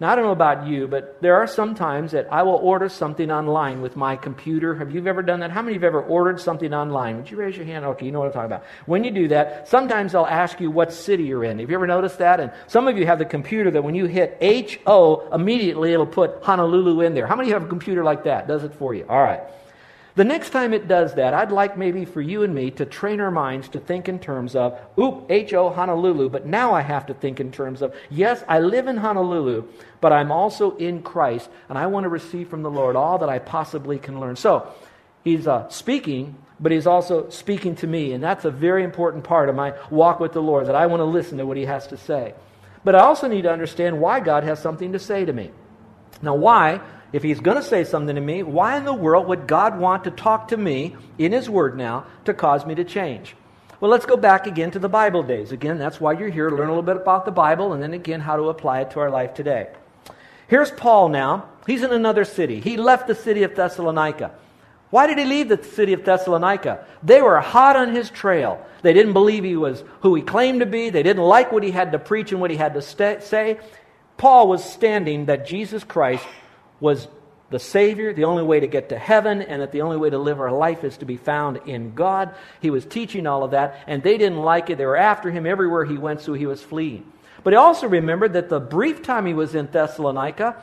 Now, I don't know about you, but there are some times that I will order something online with my computer. Have you ever done that? How many of you have ever ordered something online? Would you raise your hand? Okay, you know what I'm talking about. When you do that, sometimes they'll ask you what city you're in. Have you ever noticed that? And some of you have the computer that when you hit H-O, immediately it'll put Honolulu in there. How many have a computer like that? Does it for you? All right. The next time it does that, I'd like maybe for you and me to train our minds to think in terms of, oop, H-O, Honolulu, but now I have to think in terms of, yes, I live in Honolulu, but I'm also in Christ, and I want to receive from the Lord all that I possibly can learn. So, he's uh, speaking, but he's also speaking to me, and that's a very important part of my walk with the Lord, that I want to listen to what he has to say. But I also need to understand why God has something to say to me. Now, why? If he's going to say something to me, why in the world would God want to talk to me in his word now to cause me to change? Well, let's go back again to the Bible days. Again, that's why you're here, learn a little bit about the Bible, and then again, how to apply it to our life today. Here's Paul now. He's in another city. He left the city of Thessalonica. Why did he leave the city of Thessalonica? They were hot on his trail. They didn't believe he was who he claimed to be. They didn't like what he had to preach and what he had to say. Paul was standing that Jesus Christ was the Savior, the only way to get to heaven, and that the only way to live our life is to be found in God. He was teaching all of that, and they didn't like it. They were after him everywhere he went, so he was fleeing. But he also remembered that the brief time he was in Thessalonica,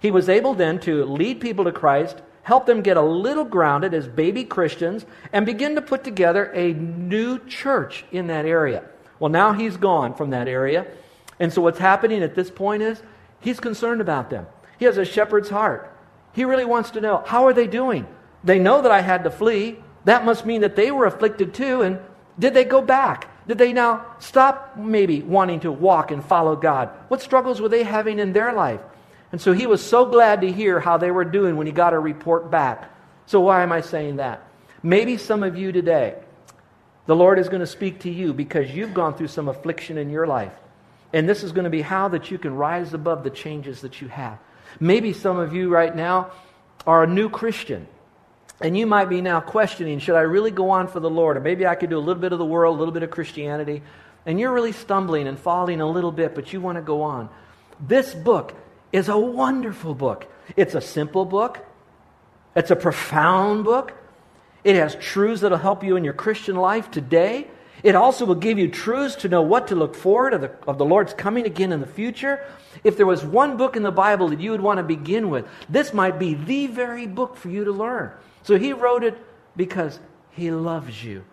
he was able then to lead people to Christ, help them get a little grounded as baby Christians, and begin to put together a new church in that area. Well, now he's gone from that area. And so what's happening at this point is he's concerned about them. He has a shepherd's heart. He really wants to know how are they doing? They know that I had to flee. That must mean that they were afflicted too. And did they go back? Did they now stop maybe wanting to walk and follow God? What struggles were they having in their life? And so he was so glad to hear how they were doing when he got a report back. So, why am I saying that? Maybe some of you today, the Lord is going to speak to you because you've gone through some affliction in your life. And this is going to be how that you can rise above the changes that you have. Maybe some of you right now are a new Christian. And you might be now questioning, should I really go on for the Lord? Or maybe I could do a little bit of the world, a little bit of Christianity. And you're really stumbling and falling a little bit, but you want to go on. This book is a wonderful book. It's a simple book, it's a profound book. It has truths that'll help you in your Christian life today. It also will give you truths to know what to look forward of the, of the Lord's coming again in the future. If there was one book in the Bible that you would want to begin with, this might be the very book for you to learn. So he wrote it because he loves you.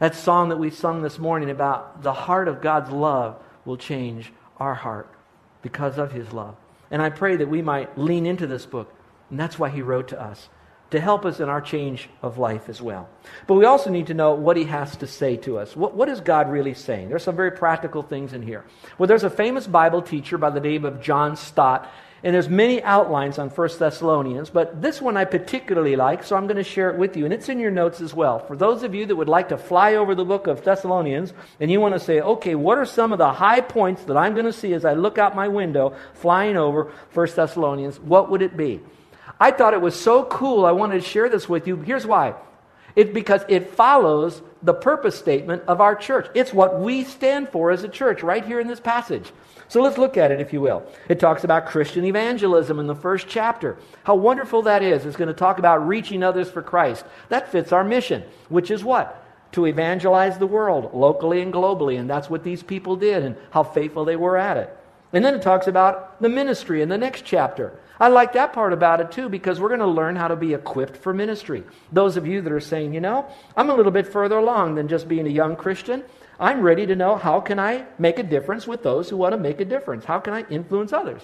That song that we sung this morning about the heart of God's love will change our heart because of his love. And I pray that we might lean into this book. And that's why he wrote to us to help us in our change of life as well. But we also need to know what he has to say to us. What, what is God really saying? There's some very practical things in here. Well, there's a famous Bible teacher by the name of John Stott, and there's many outlines on 1 Thessalonians, but this one I particularly like, so I'm going to share it with you, and it's in your notes as well. For those of you that would like to fly over the book of Thessalonians, and you want to say, okay, what are some of the high points that I'm going to see as I look out my window flying over 1 Thessalonians? What would it be? I thought it was so cool. I wanted to share this with you. Here's why. It's because it follows the purpose statement of our church. It's what we stand for as a church right here in this passage. So let's look at it, if you will. It talks about Christian evangelism in the first chapter. How wonderful that is. It's going to talk about reaching others for Christ. That fits our mission, which is what? To evangelize the world locally and globally. And that's what these people did and how faithful they were at it. And then it talks about the ministry in the next chapter. I like that part about it too because we're going to learn how to be equipped for ministry. Those of you that are saying, you know, I'm a little bit further along than just being a young Christian. I'm ready to know how can I make a difference with those who want to make a difference? How can I influence others?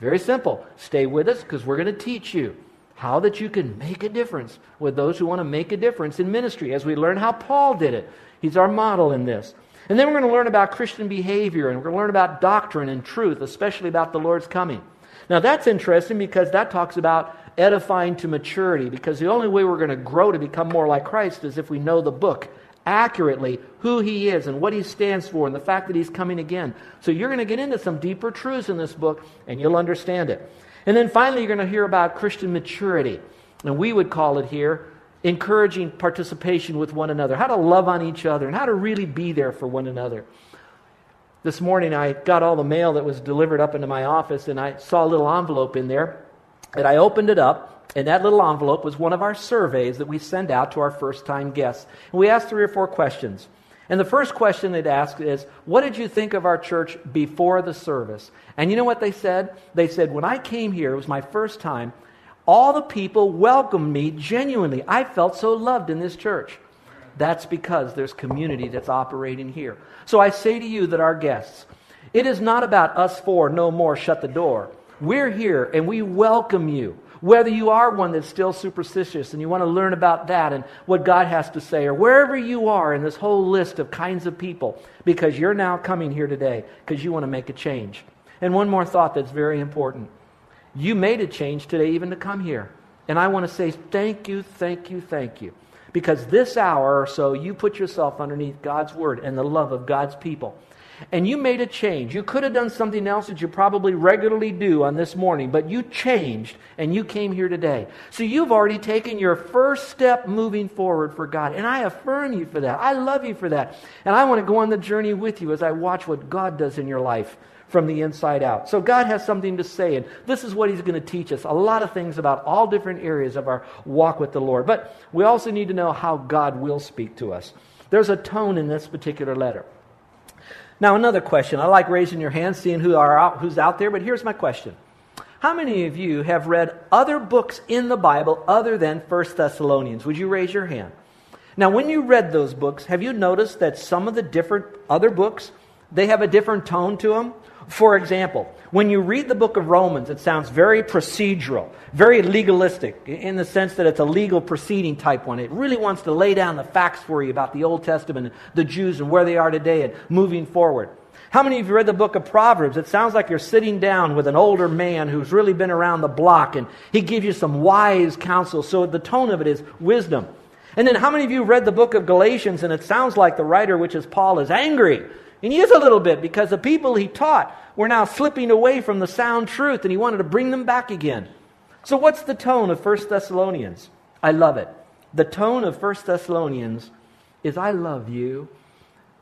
Very simple. Stay with us because we're going to teach you how that you can make a difference with those who want to make a difference in ministry as we learn how Paul did it. He's our model in this. And then we're going to learn about Christian behavior and we're going to learn about doctrine and truth, especially about the Lord's coming. Now, that's interesting because that talks about edifying to maturity, because the only way we're going to grow to become more like Christ is if we know the book accurately, who he is and what he stands for, and the fact that he's coming again. So you're going to get into some deeper truths in this book, and you'll understand it. And then finally, you're going to hear about Christian maturity. And we would call it here encouraging participation with one another, how to love on each other, and how to really be there for one another. This morning, I got all the mail that was delivered up into my office, and I saw a little envelope in there. And I opened it up, and that little envelope was one of our surveys that we send out to our first time guests. And we asked three or four questions. And the first question they'd ask is, What did you think of our church before the service? And you know what they said? They said, When I came here, it was my first time, all the people welcomed me genuinely. I felt so loved in this church. That's because there's community that's operating here. So I say to you that our guests, it is not about us four, no more, shut the door. We're here and we welcome you. Whether you are one that's still superstitious and you want to learn about that and what God has to say, or wherever you are in this whole list of kinds of people, because you're now coming here today because you want to make a change. And one more thought that's very important. You made a change today even to come here. And I want to say thank you, thank you, thank you. Because this hour or so, you put yourself underneath God's word and the love of God's people and you made a change. You could have done something else that you probably regularly do on this morning, but you changed and you came here today. So you've already taken your first step moving forward for God. And I affirm you for that. I love you for that. And I want to go on the journey with you as I watch what God does in your life from the inside out. So God has something to say, and this is what He's going to teach us a lot of things about all different areas of our walk with the Lord. But we also need to know how God will speak to us. There's a tone in this particular letter. Now, another question. I like raising your hand, seeing who are out, who's out there, but here's my question. How many of you have read other books in the Bible other than 1 Thessalonians? Would you raise your hand? Now, when you read those books, have you noticed that some of the different other books, they have a different tone to them? For example, when you read the book of Romans, it sounds very procedural, very legalistic, in the sense that it's a legal proceeding type one. It really wants to lay down the facts for you about the Old Testament, the Jews, and where they are today and moving forward. How many of you read the book of Proverbs? It sounds like you're sitting down with an older man who's really been around the block and he gives you some wise counsel. So the tone of it is wisdom. And then how many of you read the book of Galatians and it sounds like the writer, which is Paul, is angry and he is a little bit because the people he taught were now slipping away from the sound truth and he wanted to bring them back again. So, what's the tone of 1 Thessalonians? I love it. The tone of 1 Thessalonians is I love you.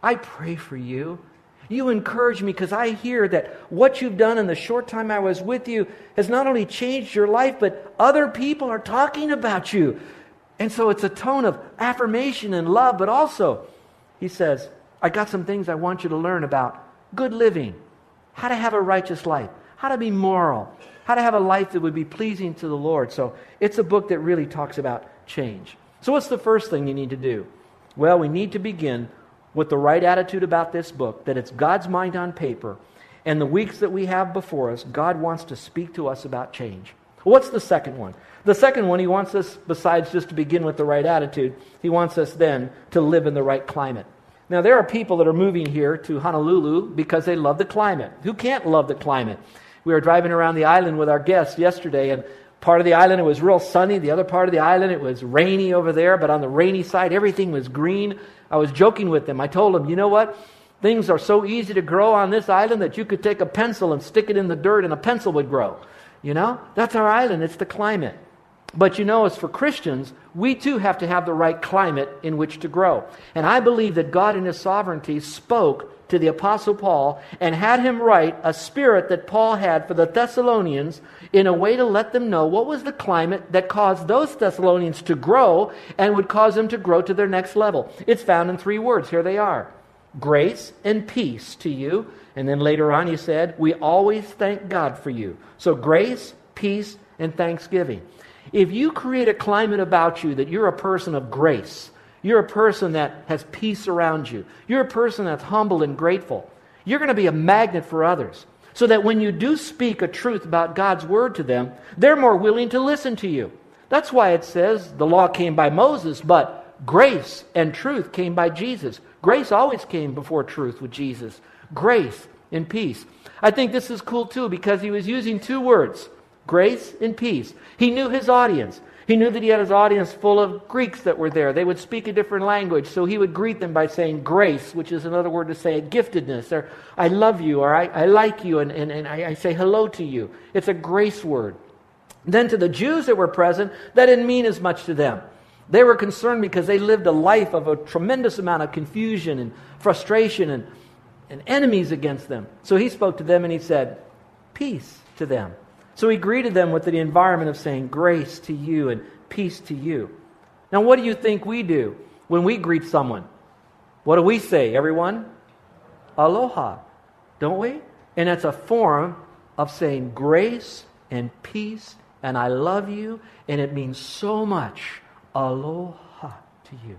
I pray for you. You encourage me because I hear that what you've done in the short time I was with you has not only changed your life, but other people are talking about you. And so it's a tone of affirmation and love, but also, he says, I got some things I want you to learn about good living, how to have a righteous life, how to be moral, how to have a life that would be pleasing to the Lord. So it's a book that really talks about change. So, what's the first thing you need to do? Well, we need to begin with the right attitude about this book, that it's God's mind on paper. And the weeks that we have before us, God wants to speak to us about change. What's the second one? The second one, He wants us, besides just to begin with the right attitude, He wants us then to live in the right climate. Now, there are people that are moving here to Honolulu because they love the climate. Who can't love the climate? We were driving around the island with our guests yesterday, and part of the island it was real sunny. The other part of the island it was rainy over there, but on the rainy side, everything was green. I was joking with them. I told them, you know what? Things are so easy to grow on this island that you could take a pencil and stick it in the dirt and a pencil would grow. You know? That's our island, it's the climate. But you know, as for Christians, we too have to have the right climate in which to grow. And I believe that God in His sovereignty spoke to the Apostle Paul and had him write a spirit that Paul had for the Thessalonians in a way to let them know what was the climate that caused those Thessalonians to grow and would cause them to grow to their next level. It's found in three words. Here they are grace and peace to you. And then later on, he said, We always thank God for you. So, grace, peace, and thanksgiving. If you create a climate about you that you're a person of grace, you're a person that has peace around you, you're a person that's humble and grateful, you're going to be a magnet for others. So that when you do speak a truth about God's word to them, they're more willing to listen to you. That's why it says the law came by Moses, but grace and truth came by Jesus. Grace always came before truth with Jesus. Grace and peace. I think this is cool too because he was using two words grace and peace. He knew his audience. He knew that he had his audience full of Greeks that were there. They would speak a different language, so he would greet them by saying grace, which is another word to say giftedness, or I love you, or I, I like you, and, and, and I, I say hello to you. It's a grace word. Then to the Jews that were present, that didn't mean as much to them. They were concerned because they lived a life of a tremendous amount of confusion and frustration and, and enemies against them. So he spoke to them and he said, Peace to them. So he greeted them with the environment of saying, Grace to you and peace to you. Now, what do you think we do when we greet someone? What do we say, everyone? Aloha, don't we? And that's a form of saying grace and peace and I love you, and it means so much. Aloha to you.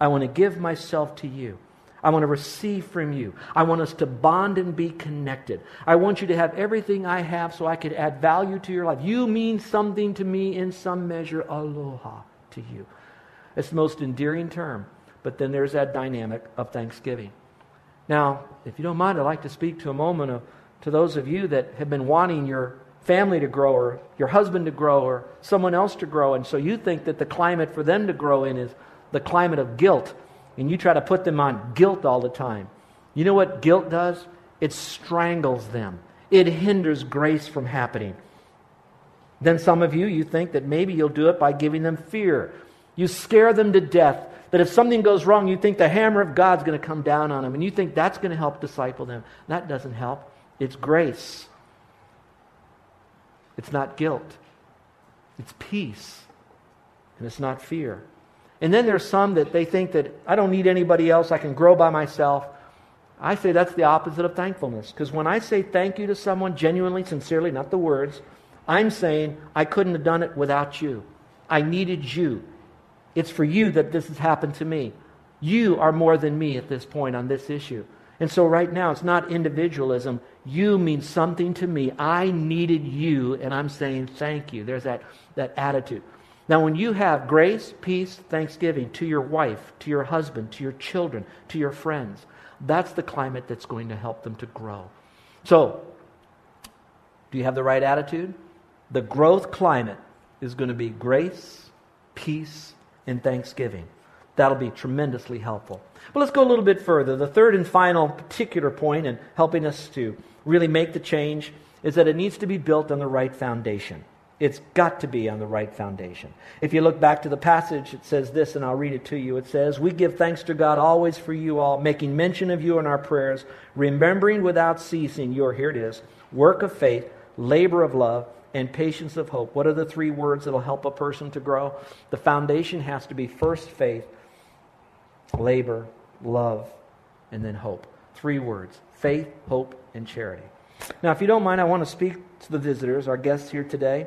I want to give myself to you. I want to receive from you. I want us to bond and be connected. I want you to have everything I have so I could add value to your life. You mean something to me in some measure. Aloha to you. It's the most endearing term. But then there's that dynamic of thanksgiving. Now, if you don't mind, I'd like to speak to a moment of, to those of you that have been wanting your family to grow or your husband to grow or someone else to grow. And so you think that the climate for them to grow in is the climate of guilt. And you try to put them on guilt all the time. You know what guilt does? It strangles them, it hinders grace from happening. Then some of you, you think that maybe you'll do it by giving them fear. You scare them to death. That if something goes wrong, you think the hammer of God's going to come down on them. And you think that's going to help disciple them. That doesn't help. It's grace. It's not guilt, it's peace, and it's not fear. And then there's some that they think that I don't need anybody else, I can grow by myself. I say that's the opposite of thankfulness. Because when I say thank you to someone genuinely, sincerely, not the words, I'm saying I couldn't have done it without you. I needed you. It's for you that this has happened to me. You are more than me at this point on this issue. And so right now, it's not individualism. You mean something to me. I needed you, and I'm saying thank you. There's that, that attitude. Now, when you have grace, peace, thanksgiving to your wife, to your husband, to your children, to your friends, that's the climate that's going to help them to grow. So, do you have the right attitude? The growth climate is going to be grace, peace, and thanksgiving. That'll be tremendously helpful. But let's go a little bit further. The third and final particular point in helping us to really make the change is that it needs to be built on the right foundation. It's got to be on the right foundation. If you look back to the passage, it says this, and I'll read it to you. It says, We give thanks to God always for you all, making mention of you in our prayers, remembering without ceasing your, here it is, work of faith, labor of love, and patience of hope. What are the three words that will help a person to grow? The foundation has to be first faith, labor, love, and then hope. Three words faith, hope, and charity. Now, if you don't mind, I want to speak to the visitors, our guests here today,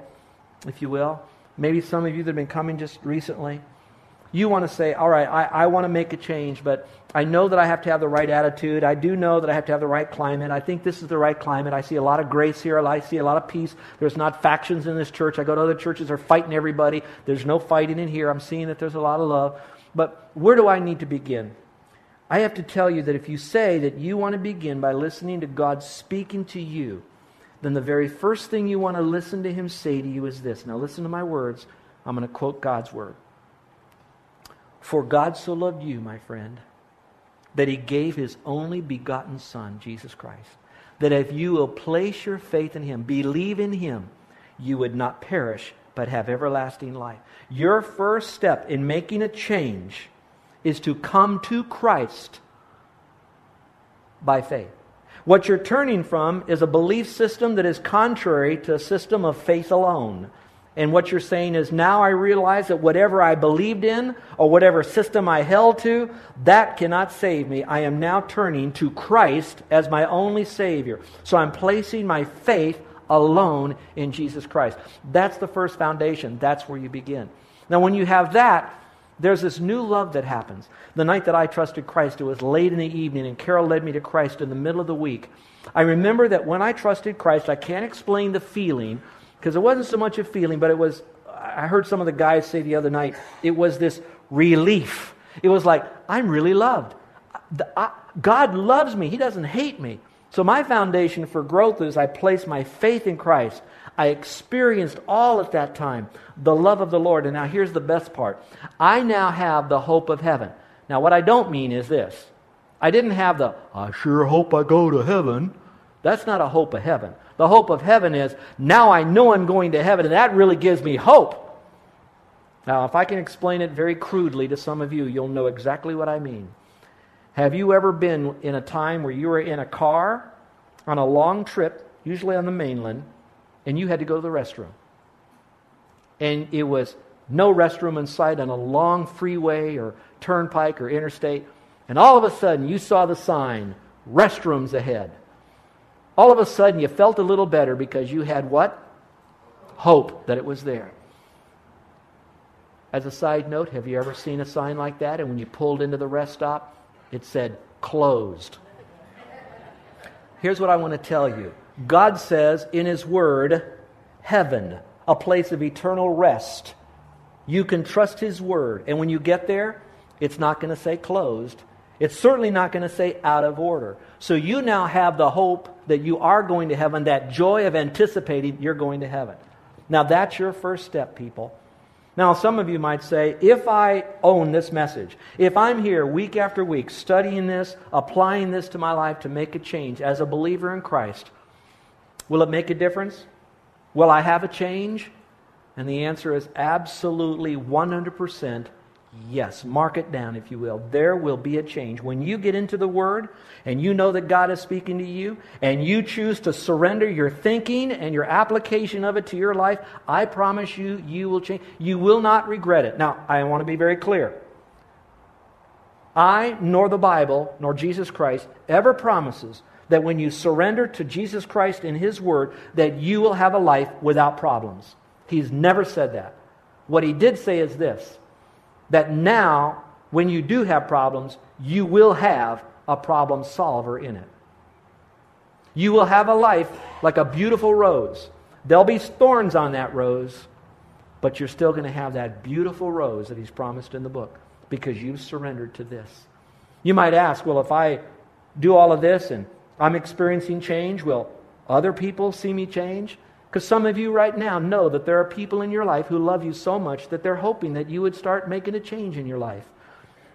if you will. Maybe some of you that have been coming just recently. You want to say, all right, I, I want to make a change, but I know that I have to have the right attitude. I do know that I have to have the right climate. I think this is the right climate. I see a lot of grace here. I see a lot of peace. There's not factions in this church. I go to other churches, they're fighting everybody. There's no fighting in here. I'm seeing that there's a lot of love. But where do I need to begin? I have to tell you that if you say that you want to begin by listening to God speaking to you, then the very first thing you want to listen to Him say to you is this. Now, listen to my words. I'm going to quote God's word. For God so loved you, my friend, that He gave His only begotten Son, Jesus Christ, that if you will place your faith in Him, believe in Him, you would not perish, but have everlasting life. Your first step in making a change is to come to Christ by faith. What you're turning from is a belief system that is contrary to a system of faith alone. And what you're saying is now I realize that whatever I believed in or whatever system I held to, that cannot save me. I am now turning to Christ as my only Savior. So I'm placing my faith alone in Jesus Christ. That's the first foundation. That's where you begin. Now, when you have that, there's this new love that happens. The night that I trusted Christ, it was late in the evening, and Carol led me to Christ in the middle of the week. I remember that when I trusted Christ, I can't explain the feeling because it wasn't so much a feeling, but it was, I heard some of the guys say the other night, it was this relief. It was like, I'm really loved. God loves me, He doesn't hate me. So, my foundation for growth is I place my faith in Christ. I experienced all at that time the love of the Lord. And now here's the best part I now have the hope of heaven. Now, what I don't mean is this I didn't have the, I sure hope I go to heaven. That's not a hope of heaven. The hope of heaven is, now I know I'm going to heaven, and that really gives me hope. Now, if I can explain it very crudely to some of you, you'll know exactly what I mean. Have you ever been in a time where you were in a car on a long trip, usually on the mainland, and you had to go to the restroom? And it was no restroom in sight on a long freeway or turnpike or interstate, and all of a sudden you saw the sign, restrooms ahead. All of a sudden you felt a little better because you had what? Hope that it was there. As a side note, have you ever seen a sign like that? And when you pulled into the rest stop, it said closed. Here's what I want to tell you God says in His Word, heaven, a place of eternal rest. You can trust His Word. And when you get there, it's not going to say closed. It's certainly not going to say out of order. So you now have the hope that you are going to heaven, that joy of anticipating you're going to heaven. Now, that's your first step, people. Now, some of you might say, if I own this message, if I'm here week after week studying this, applying this to my life to make a change as a believer in Christ, will it make a difference? Will I have a change? And the answer is absolutely 100% Yes, mark it down, if you will. There will be a change. When you get into the Word and you know that God is speaking to you and you choose to surrender your thinking and your application of it to your life, I promise you, you will change. You will not regret it. Now, I want to be very clear. I, nor the Bible, nor Jesus Christ ever promises that when you surrender to Jesus Christ in His Word, that you will have a life without problems. He's never said that. What He did say is this that now, when you do have problems, you will have a problem solver in it. You will have a life like a beautiful rose. There'll be thorns on that rose, but you're still going to have that beautiful rose that He's promised in the book because you've surrendered to this. You might ask, well, if I do all of this and I'm experiencing change, will other people see me change? Because some of you right now know that there are people in your life who love you so much that they're hoping that you would start making a change in your life.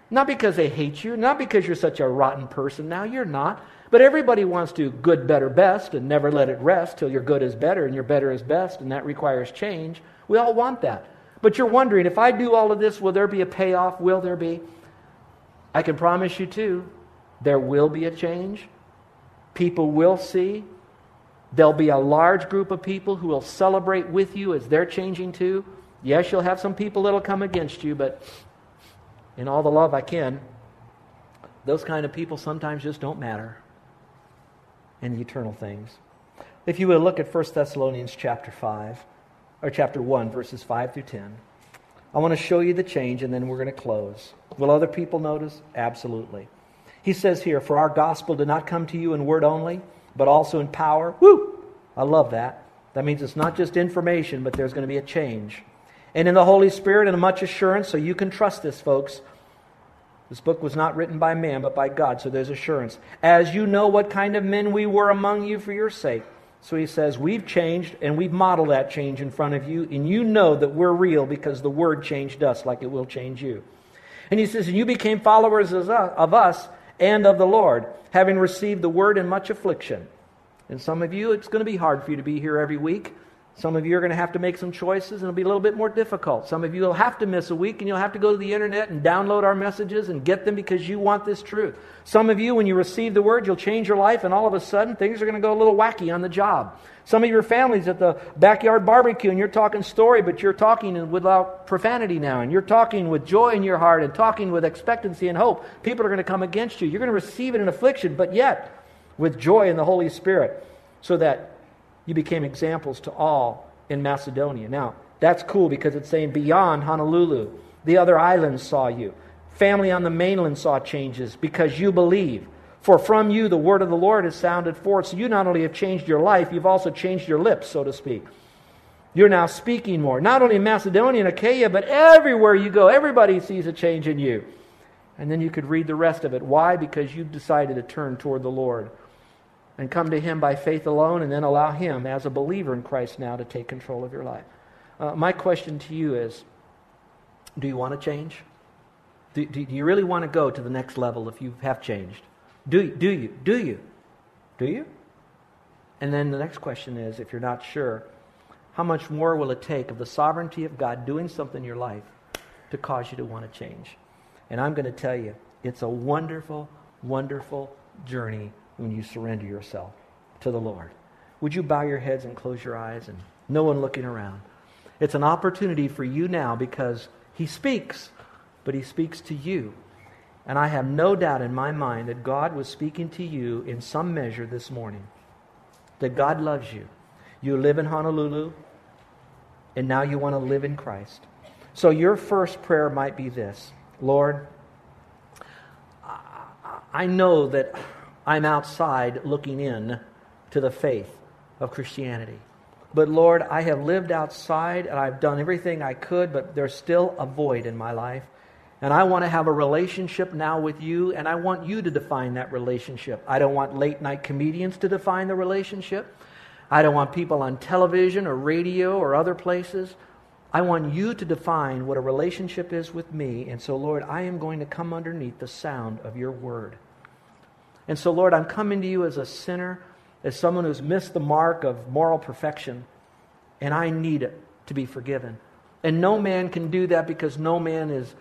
Not because they hate you, not because you're such a rotten person now, you're not. But everybody wants to good, better, best and never let it rest till your good is better and your better is best, and that requires change. We all want that. But you're wondering if I do all of this, will there be a payoff? Will there be? I can promise you, too, there will be a change. People will see. There'll be a large group of people who will celebrate with you as they're changing too. Yes, you'll have some people that'll come against you, but in all the love I can, those kind of people sometimes just don't matter in the eternal things. If you would look at 1 Thessalonians chapter 5, or chapter 1, verses 5 through 10. I want to show you the change and then we're going to close. Will other people notice? Absolutely. He says here, For our gospel did not come to you in word only but also in power. Woo! I love that. That means it's not just information, but there's going to be a change. And in the Holy Spirit and much assurance, so you can trust this, folks. This book was not written by man, but by God, so there's assurance. As you know what kind of men we were among you for your sake. So he says, We've changed, and we've modeled that change in front of you, and you know that we're real because the Word changed us like it will change you. And he says, And you became followers of us and of the Lord, having received the word in much affliction. And some of you, it's going to be hard for you to be here every week. Some of you are going to have to make some choices and it'll be a little bit more difficult. Some of you will have to miss a week and you'll have to go to the internet and download our messages and get them because you want this truth. Some of you, when you receive the word, you'll change your life and all of a sudden things are going to go a little wacky on the job. Some of your families at the backyard barbecue and you're talking story, but you're talking without profanity now and you're talking with joy in your heart and talking with expectancy and hope. People are going to come against you. You're going to receive it in affliction, but yet with joy in the Holy Spirit so that you became examples to all in Macedonia. Now, that's cool because it's saying beyond Honolulu. The other islands saw you. Family on the mainland saw changes because you believe. For from you the word of the Lord has sounded forth. So you not only have changed your life, you've also changed your lips, so to speak. You're now speaking more. Not only in Macedonia and Achaia, but everywhere you go, everybody sees a change in you. And then you could read the rest of it. Why? Because you've decided to turn toward the Lord and come to Him by faith alone, and then allow Him, as a believer in Christ now, to take control of your life. Uh, my question to you is do you want to change? Do, do, do, you really want to go to the next level if you have changed? Do, do you? Do you? Do you? And then the next question is if you're not sure, how much more will it take of the sovereignty of God doing something in your life to cause you to want to change? And I'm going to tell you, it's a wonderful, wonderful journey when you surrender yourself to the Lord. Would you bow your heads and close your eyes and no one looking around? It's an opportunity for you now because He speaks, but He speaks to you. And I have no doubt in my mind that God was speaking to you in some measure this morning. That God loves you. You live in Honolulu, and now you want to live in Christ. So your first prayer might be this Lord, I know that I'm outside looking in to the faith of Christianity. But Lord, I have lived outside and I've done everything I could, but there's still a void in my life. And I want to have a relationship now with you, and I want you to define that relationship. I don't want late night comedians to define the relationship. I don't want people on television or radio or other places. I want you to define what a relationship is with me. And so, Lord, I am going to come underneath the sound of your word. And so, Lord, I'm coming to you as a sinner, as someone who's missed the mark of moral perfection, and I need it to be forgiven. And no man can do that because no man is,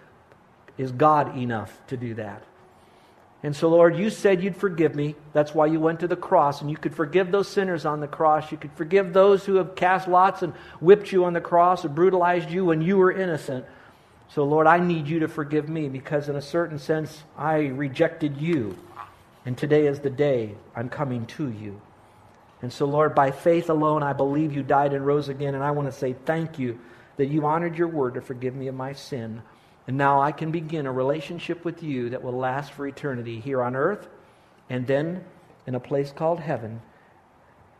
is God enough to do that. And so, Lord, you said you'd forgive me. That's why you went to the cross. And you could forgive those sinners on the cross. You could forgive those who have cast lots and whipped you on the cross and brutalized you when you were innocent. So, Lord, I need you to forgive me because, in a certain sense, I rejected you. And today is the day I'm coming to you. And so, Lord, by faith alone, I believe you died and rose again. And I want to say thank you that you honored your word to forgive me of my sin. And now I can begin a relationship with you that will last for eternity here on earth and then in a place called heaven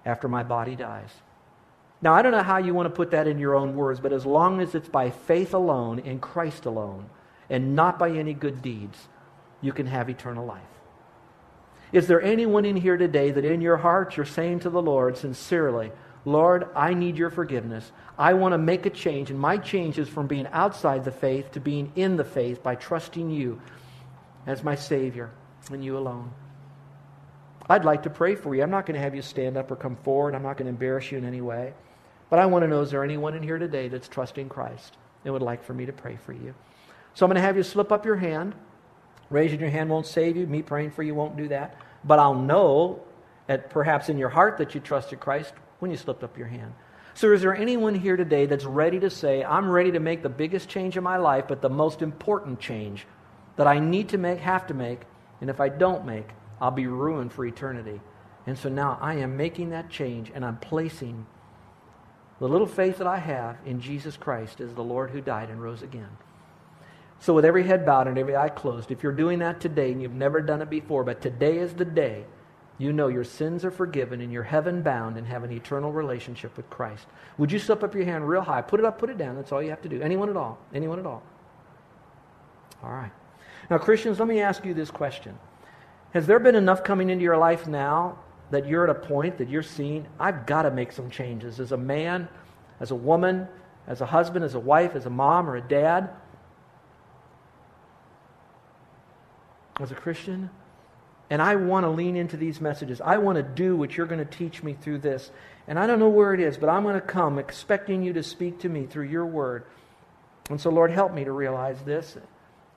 after my body dies. Now, I don't know how you want to put that in your own words, but as long as it's by faith alone, in Christ alone, and not by any good deeds, you can have eternal life. Is there anyone in here today that in your heart you're saying to the Lord sincerely, Lord, I need your forgiveness. I want to make a change, and my change is from being outside the faith to being in the faith by trusting you as my Savior and you alone. I'd like to pray for you. I'm not going to have you stand up or come forward. I'm not going to embarrass you in any way. But I want to know is there anyone in here today that's trusting Christ and would like for me to pray for you? So I'm going to have you slip up your hand. Raising your hand won't save you. Me praying for you won't do that. But I'll know, at perhaps in your heart, that you trusted Christ when you slipped up your hand. So, is there anyone here today that's ready to say, I'm ready to make the biggest change in my life, but the most important change that I need to make, have to make, and if I don't make, I'll be ruined for eternity? And so now I am making that change, and I'm placing the little faith that I have in Jesus Christ as the Lord who died and rose again. So, with every head bowed and every eye closed, if you're doing that today and you've never done it before, but today is the day you know your sins are forgiven and you're heaven bound and have an eternal relationship with Christ, would you slip up your hand real high? Put it up, put it down. That's all you have to do. Anyone at all? Anyone at all? All right. Now, Christians, let me ask you this question Has there been enough coming into your life now that you're at a point that you're seeing, I've got to make some changes as a man, as a woman, as a husband, as a wife, as a mom or a dad? As a Christian, And I want to lean into these messages. I want to do what you're going to teach me through this. And I don't know where it is, but I'm going to come expecting you to speak to me through your word. And so, Lord, help me to realize this.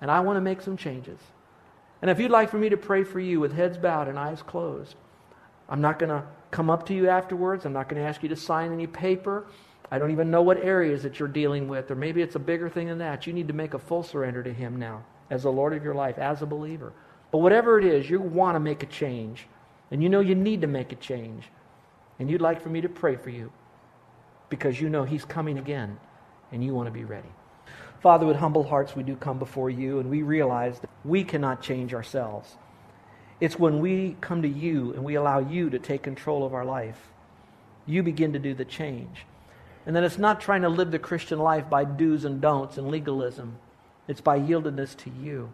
And I want to make some changes. And if you'd like for me to pray for you with heads bowed and eyes closed, I'm not going to come up to you afterwards. I'm not going to ask you to sign any paper. I don't even know what areas that you're dealing with, or maybe it's a bigger thing than that. You need to make a full surrender to Him now as the Lord of your life, as a believer. But whatever it is, you want to make a change, and you know you need to make a change, and you'd like for me to pray for you because you know He's coming again, and you want to be ready. Father, with humble hearts, we do come before you, and we realize that we cannot change ourselves. It's when we come to you and we allow you to take control of our life, you begin to do the change. And then it's not trying to live the Christian life by do's and don'ts and legalism. It's by yieldedness to you.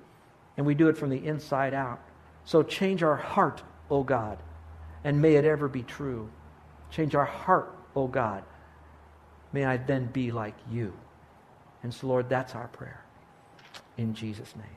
And we do it from the inside out. So change our heart, O God, and may it ever be true. Change our heart, O God. May I then be like you. And so, Lord, that's our prayer. In Jesus' name.